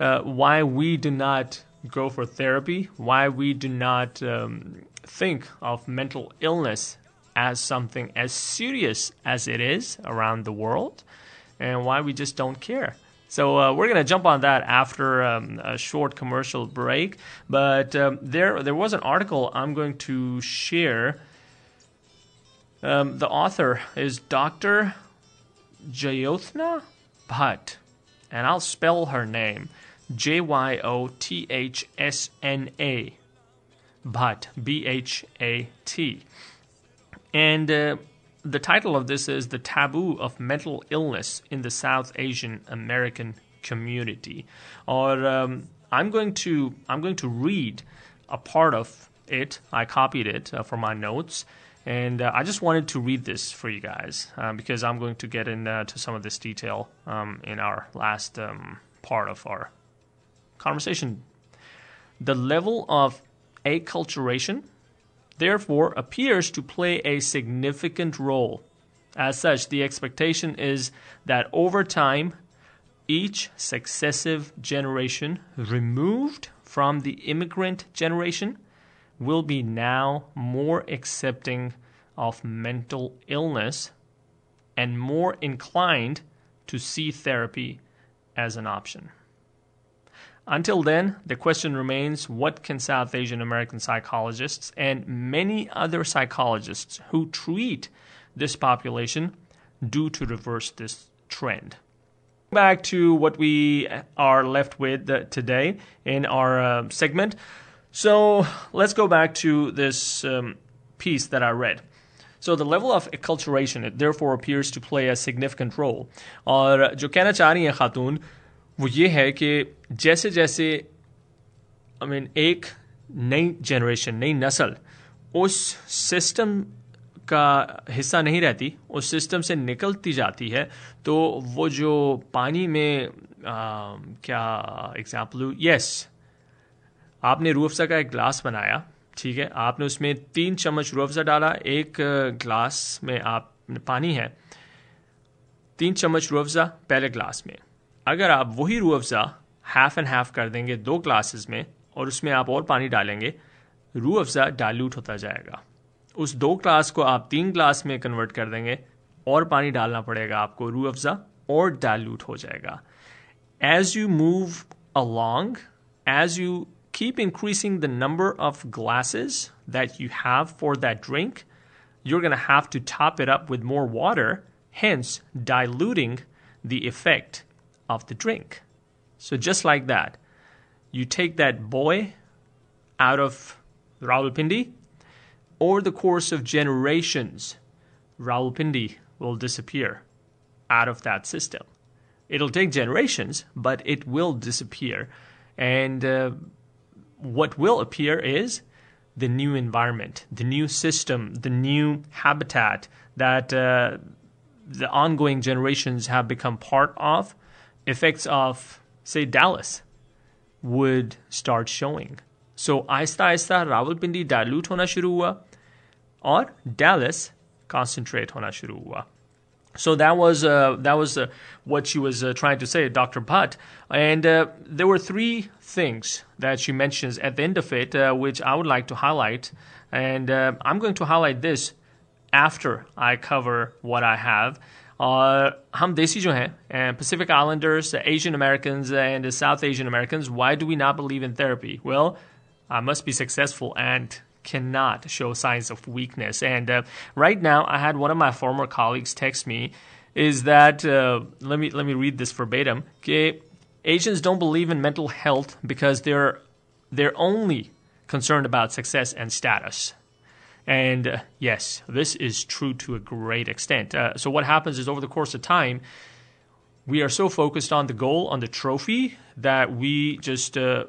uh, why we do not go for therapy, why we do not um, think of mental illness as something as serious as it is around the world, and why we just don't care. So uh, we're going to jump on that after um, a short commercial break. But um, there, there was an article I'm going to share. Um, the author is Dr. Jyothsna Bhatt, and I'll spell her name J Y O T H S N A. but B H A T. And uh, the title of this is The Taboo of Mental Illness in the South Asian American Community. Or um, I'm going to I'm going to read a part of it. I copied it uh, from my notes. And uh, I just wanted to read this for you guys uh, because I'm going to get into uh, some of this detail um, in our last um, part of our conversation. The level of acculturation therefore appears to play a significant role. As such, the expectation is that over time, each successive generation removed from the immigrant generation will be now more accepting of mental illness and more inclined to see therapy as an option. Until then, the question remains what can South Asian American psychologists and many other psychologists who treat this population do to reverse this trend? Back to what we are left with uh, today in our uh, segment. So let's go back to this um, piece that I read. So the level of acculturation, it therefore appears to play a significant role. Our Jokana Chani and Khatun वो ये है कि जैसे जैसे I mean एक नई generation नई नस्ल उस सिस्टम का हिस्सा नहीं रहती उस सिस्टम से निकलती जाती है तो वो जो पानी में आ, क्या एग्ज़ाम्पल यस आपने रूअफ़ज़ा का एक ग्लास बनाया ठीक है आपने उसमें तीन चम्मच रूअफ़ज़ा डाला एक ग्लास में आप पानी है तीन चम्मच रूअफ़ज़ा पहले ग्लास में। अगर आप वही रू अफ़ज़ा हाफ़ एंड हाफ़ कर देंगे दो ग्लासेस में और उसमें आप और पानी डालेंगे रू अफ़ज़ा डाइल्यूट होता जाएगा। उस दो ग्लास को आप तीन ग्लास में कन्वर्ट कर देंगे और पानी डालना पड़ेगा आपको रू अफ़ज़ा और डाइल्यूट हो जाएगा। As you move along as you increasing the number of glasses that you have for that drink, you're going to have to top it up with more water, hence diluting the effect of the drink. So just like that, you take that boy out of Rawalpindi, over the course of generations, Rawalpindi will disappear out of that system. It'll take generations, but it will disappear. And uh, what will appear is the new environment, the new system, the new habitat that uh, the ongoing generations have become part of effects of, say, Dallas would start showing. So Aahista Aahista Rawalpindi dilute होना शुरू हुआ और Dallas concentrate होना शुरू हुआ. So that was uh, that was uh, what she was uh, trying to say, Dr. Bhatt. And uh, there were three things that she mentions at the end of it, uh, which I would like to highlight. And uh, I'm going to highlight this after I cover what I have. और हम देसी जो हैं Pacific Islanders, Asian Americans, and South Asian Americans, why do we not believe in therapy? Well, I must be successful and cannot show signs of weakness. And uh, right now, I had one of my former colleagues text me is that uh, let me let me read this verbatim. Okay, Asians don't believe in mental health because they're they're only concerned about success and status. And uh, yes, this is true to a great extent. Uh, so what happens is over the course of time, we are so focused on the goal, on the trophy, that we just uh,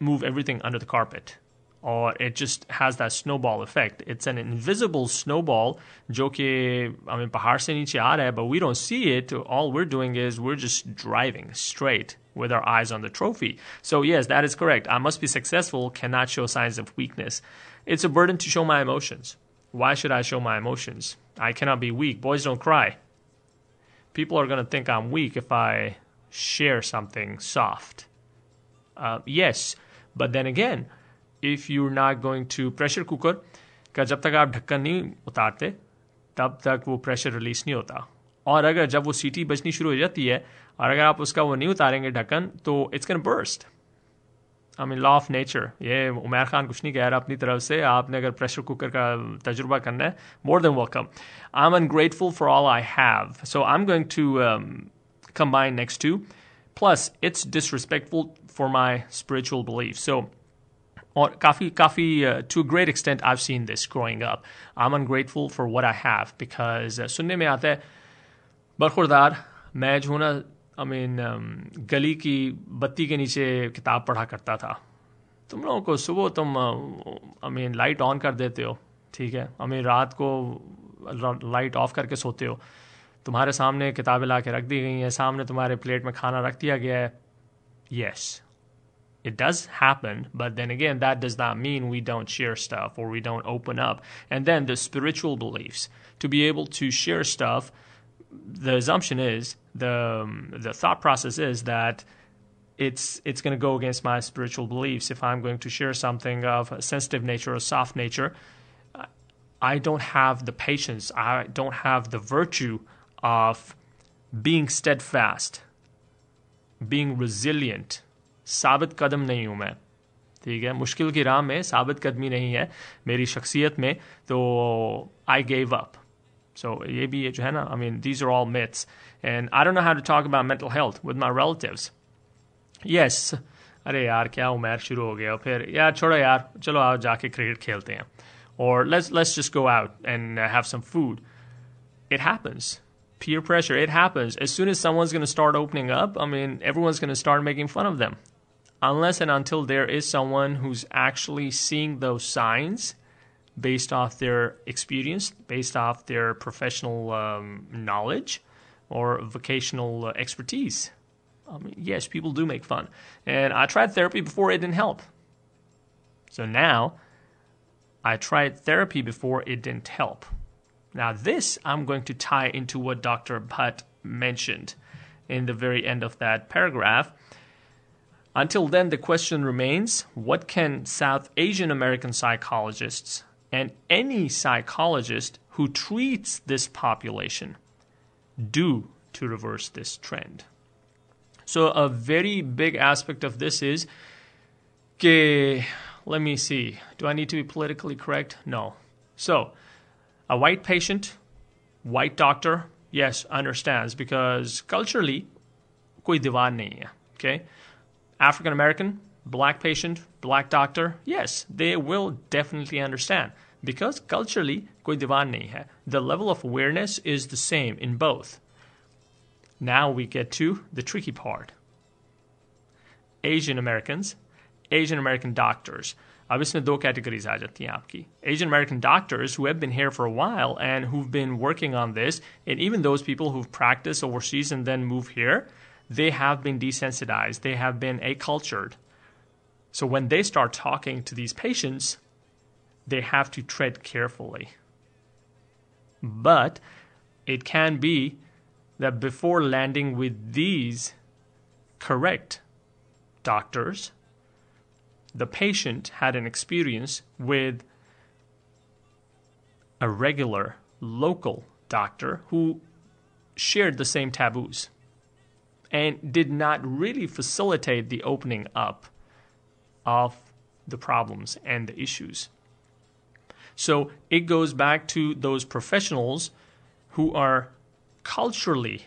move everything under the carpet or it just has that snowball effect. It's an invisible snowball, जो कि I mean पहाड़ से नीचे आ रहा है, but we don't see it. All we're doing is we're just driving straight with our eyes on the trophy. So yes, that is correct. I must be successful, cannot show signs of weakness. It's a burden to show my emotions. Why should I show my emotions? I cannot be weak. Boys don't cry. People are going to think I'm weak if I share something soft. Uh, yes, but then again, if you're not going to pressure cooker का जब तक आप ढक्कन नहीं उतारते तब तक वो प्रेशर रिलीज नहीं होता और अगर जब वो सीटी बजनी शुरू हो जाती है और अगर आप उसका वो नहीं उतारेंगे ढक्कन तो it's can burst I mean law of nature ये उमर खान कुछ नहीं कह रहा अपनी तरफ से आपने अगर प्रेशर कुकर का तजुर्बा करना है more than welcome I am ungrateful for all I have so I am going to combine next two. Plus, it's disrespectful for my spiritual belief. So kafi uh, to a great extent I've seen this growing up. I'm ungrateful for what I have because uh, सुनने में आता है बरखुरदार मैं जो ना I mean गली की बत्ती के नीचे किताब पढ़ा करता था। तुम लोगों को सुबह तुम आई मीन लाइट ऑन कर देते हो ठीक है? आई मीन रात को लाइट ऑफ़ करके सोते हो। तुम्हारे सामने किताबें ला के रख दी गई हैं सामने तुम्हारे प्लेट में खाना रख दिया गया है। Yes it does happen, but then again, that does not mean we don't share stuff or we don't open up. And then the spiritual beliefs to be able to share stuff. The assumption is the um, the thought process is that it's it's going to go against my spiritual beliefs if I'm going to share something of a sensitive nature or soft nature. I don't have the patience. I don't have the virtue of being steadfast, being resilient, साबित कदम नहीं हूँ मैं ठीक है मुश्किल की राह में साबित कदमी नहीं है मेरी शख्सियत में तो आई गेव अप सो ये भी ये जो है ना I mean these are all myths and I don't know how to talk about mental health with my relatives yes अरे यार क्या उमर शुरू हो गया फिर यार छोड़ो यार चलो आओ जाके क्रिकेट खेलते हैं और let's let's just go out and have some food it happens peer pressure it happens as soon as someone's going to start opening up i mean everyone's going to start making fun of them unless and until there is someone who's actually seeing those signs based off their experience, based off their professional um, knowledge or vocational uh, expertise. Mean, yes, people do make fun. And I tried therapy before, it didn't help. So now I tried therapy before, it didn't help. Now, this I'm going to tie into what Dr. Bhatt mentioned in the very end of that paragraph until then, the question remains what can South Asian American psychologists and any psychologist who treats this population do to reverse this trend? So, a very big aspect of this is que, let me see, do I need to be politically correct? No. So, a white patient, white doctor, yes, understands because culturally, okay? African American, black patient, black doctor, yes, they will definitely understand because culturally koi divan nahi hai. The level of awareness is the same in both. Now we get to the tricky part. Asian Americans, Asian American doctors. अब इसमें दो categories आ जाती हैं आपकी Asian American doctors who have been here for a while and who've been working on this, and even those people who've practiced overseas and then move here, they have been desensitized, they have been accultured. So when they start talking to these patients, they have to tread carefully. But it can be that before landing with these correct doctors, the patient had an experience with a regular local doctor who shared the same taboos and did not really facilitate the opening up of the problems and the issues. So it goes back to those professionals who are culturally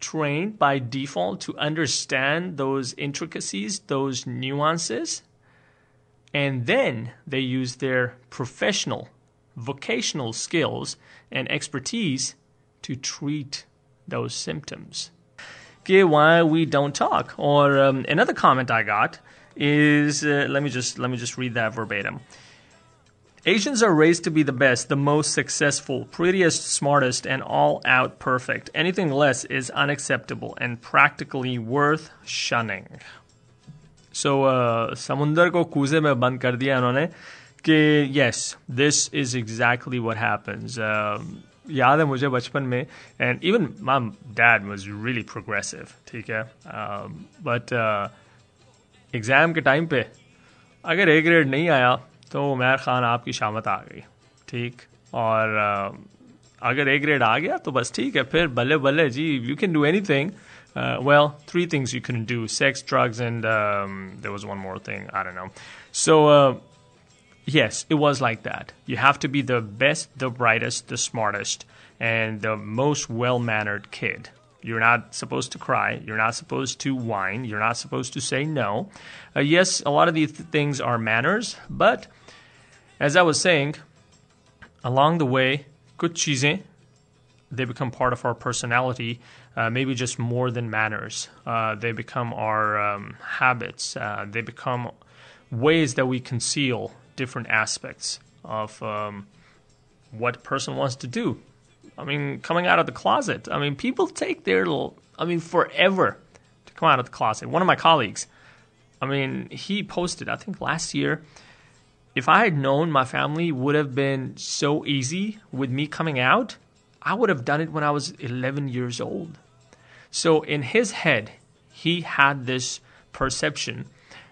trained by default to understand those intricacies, those nuances, and then they use their professional, vocational skills and expertise to treat those symptoms. Okay, why we don't talk? Or um, another comment I got is uh, let me just let me just read that verbatim. Asians are raised to be the best, the most successful, prettiest, smartest, and all out perfect. Anything less is unacceptable and practically worth shunning. So, uh, समुंदर को कूजे में बंद कर दिया उन्होंने कि yes, this is exactly what happens. Uh, याद है मुझे बचपन में and even my dad was really progressive ठीक है but uh, एग्ज़ाम के टाइम पे अगर ए ग्रेड नहीं आया तो उमैर ख़ान आपकी शामत आ गई ठीक और अगर ए ग्रेड आ गया तो बस ठीक है फिर बल्ले बल्ले जी you can do any thing well, three things you couldn't do sex, drugs, and um, there was one more thing. I don't know. So, uh, yes, it was like that. You have to be the best, the brightest, the smartest, and the most well mannered kid. You're not supposed to cry. You're not supposed to whine. You're not supposed to say no. Uh, yes, a lot of these things are manners, but as I was saying, along the way, good they become part of our personality, uh, maybe just more than manners. Uh, they become our um, habits. Uh, they become ways that we conceal different aspects of um, what person wants to do I mean, coming out of the closet. I mean, people take their little, I mean, forever to come out of the closet. One of my colleagues, I mean, he posted, I think last year, if I had known my family would have been so easy with me coming out, I would have done it when I was 11 years old. So in his head, he had this perception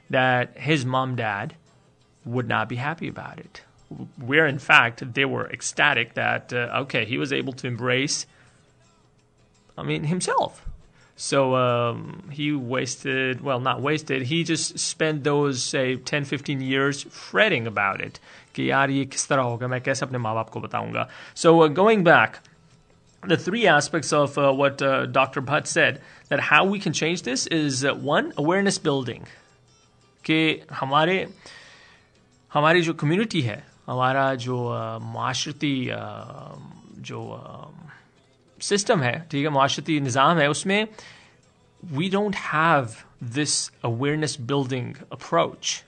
that his mom, dad would not be happy about it where in fact they were ecstatic that uh, okay he was able to embrace i mean himself so um, he wasted well not wasted he just spent those say 10 15 years fretting about it कि यार ये किस तरह होगा मैं कैसे अपने माँ बाप को बताऊंगा so uh, going back the three aspects of uh, what uh, Dr. Bhatt said that how we can change this is uh, one awareness building कि हमारे हमारी जो कम्युनिटी है, हमारा जो माशरती जो सिस्टम है, ठीक है, माशरती निज़ाम है, उसमें we don't have this awareness building approach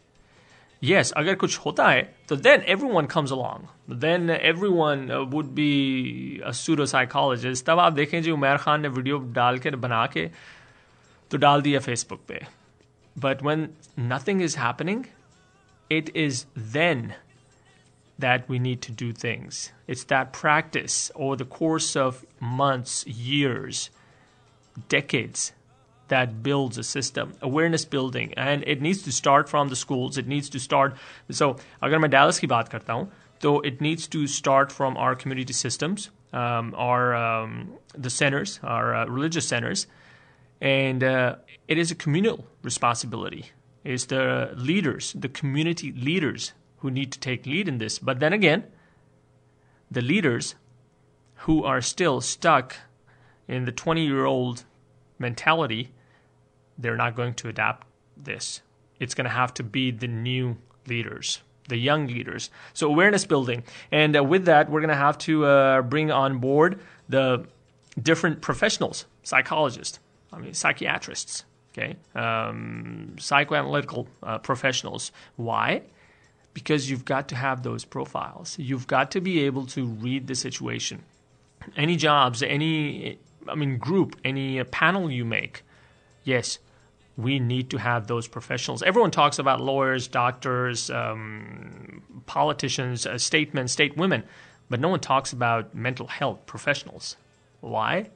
yes अगर कुछ होता है तो then everyone comes along then everyone would be असूरो psychologist तब आप देखें जी, उमैर खान ने वीडियो डाल के, बना के तो डाल दिया फेसबुक पे. But one nothing is happening it is then that we need to do things. It's that practice over the course of months, years, decades that builds a system, awareness building, and it needs to start from the schools. It needs to start. So, अगर मैं Dallas की बात करता हूँ, तो it needs to start from our community systems, um, our um, the centers, our uh, religious centers, and uh, it is a communal responsibility. It's the leaders, the community leaders who need to take lead in this. But then again, the leaders who are still stuck in the 20 year old mentality, they're not going to adapt this. It's going to have to be the new leaders, the young leaders. So, awareness building. And uh, with that, we're going to have to uh, bring on board the different professionals, psychologists, I mean, psychiatrists, okay, um, psychoanalytical uh, professionals. Why? because you've got to have those profiles. You've got to be able to read the situation. Any jobs, any, I mean, group, any panel you make, yes, we need to have those professionals. Everyone talks about lawyers, doctors, um, politicians, uh, statesmen, state women, but no one talks about mental health professionals. Why?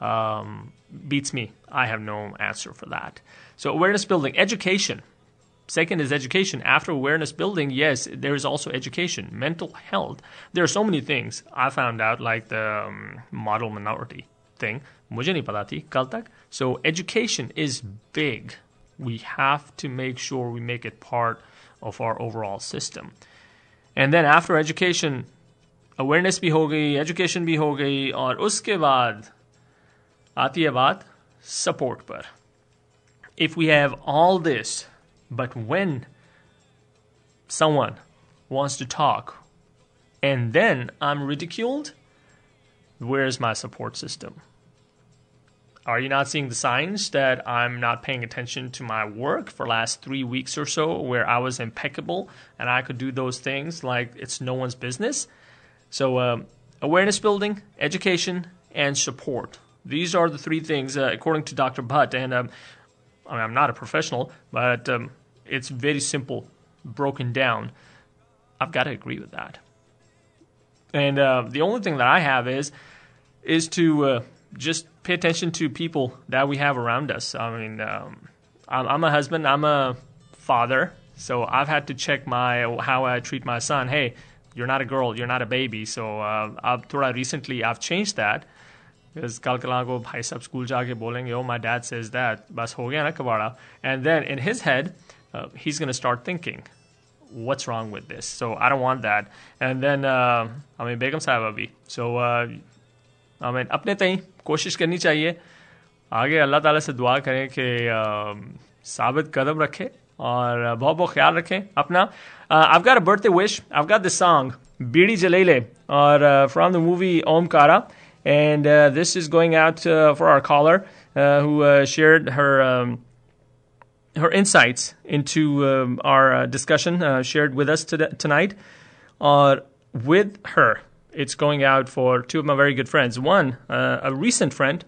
Um, beats me. I have no answer for that. So, awareness building, education Second is education. After awareness building, yes, there is also education, mental health. There are so many things I found out, like the um, model minority thing. मुझे नहीं पता थी कल तक. So education is big. We have to make sure we make it part of our overall system. And then after education, awareness भी हो गई, education भी हो गई, और उसके बाद आती है बात support पर. If we have all this, but when someone wants to talk and then I'm ridiculed, where's my support system? Are you not seeing the signs that I'm not paying attention to my work for last three weeks or so, where I was impeccable and I could do those things like it's no one's business? So, um, awareness building, education, and support. these are the three things, uh, according to Dr. Butt. And um, I mean, I'm not a professional, but um, it's very simple, broken down. I've got to agree with that. And uh, the only thing that I have is is to uh, just pay attention to people that we have around us. I mean, um, I'm, a husband, I'm a father, so I've had to check my how I treat my son. Hey, you're not a girl, you're not a baby. So uh, I've थोड़ा recently I've changed that. Because को भाई सब school जाके बोलेंगे oh my dad says that बस हो गया ना कबाड़ा and then in his head uh, he's going to start thinking what's wrong with this so I don't want that and then uh, I mean Begum Sahib abhi so uh, I mean अपने तई कोशिश करनी चाहिए आगे अल्लाह ताला से दुआ करें कि साबित कदम रखे और बहुत बहुत ख्याल रखें अपना I've got a birthday wish I've got this song Bidi Jalele or uh, from the movie Omkara and uh, this is going out uh, for our caller uh, who uh, shared her um, her insights into um, our uh, discussion shared with us tonight. with her, it's going out for two of my very good friends. One, a recent friend,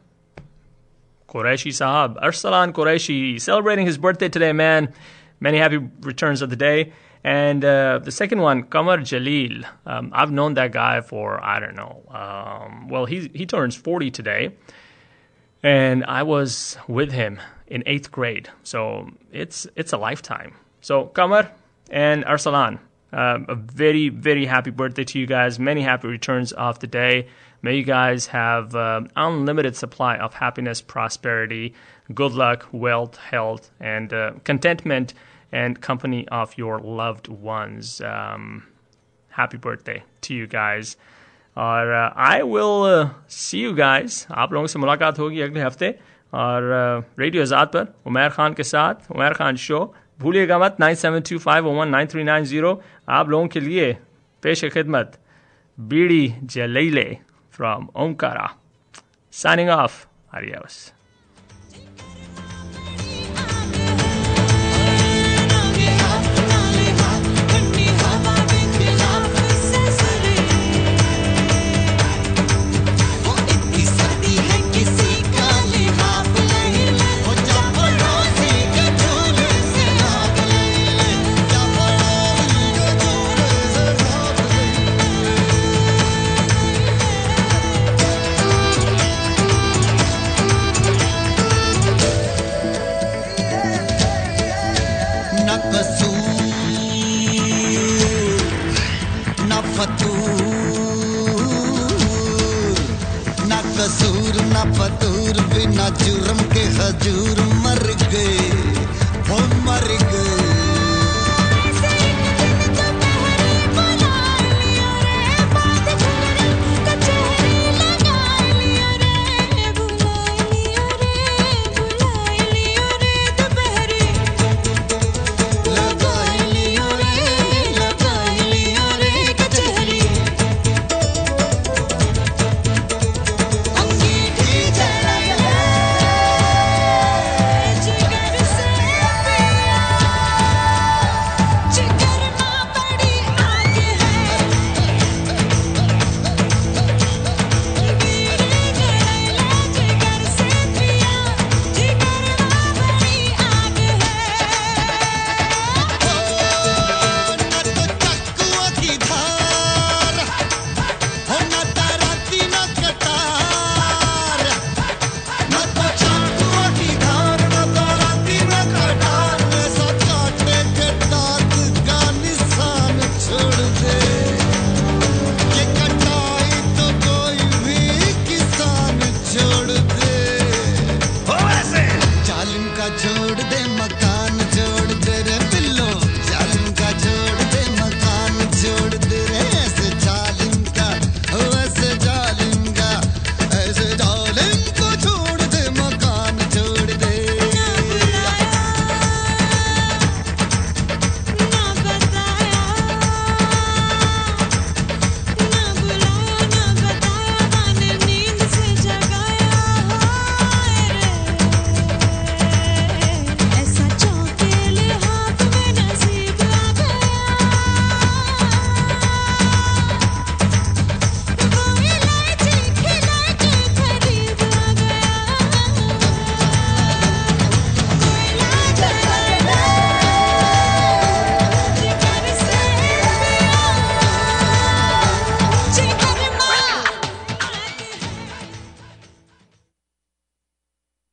Qureshi Sahab, Arsalan Qureshi, celebrating his birthday today, man. Many happy returns of the day. And uh, the second one, Kamar Jalil. Um, I've known that guy for, I don't know, um, well, he, he turns 40 today. And I was with him in eighth grade. So it's, it's a lifetime. So, Kamar and Arsalan, uh, a very, very happy birthday to you guys. Many happy returns of the day. May you guys have uh, unlimited supply of happiness, prosperity, good luck, wealth, health, and uh, contentment and company of your loved ones. Um, happy birthday to you guys. और I will see you guys आप लोगों से मुलाकात होगी अगले हफ्ते और radio आज़ाद पर उमैर खान के साथ उमैर खान शो भूलिएगा मत nine seven two five one nine three nine zero आप लोगों के लिए पेश खिदमत Beedi Jalaile from Omkara signing of आरियास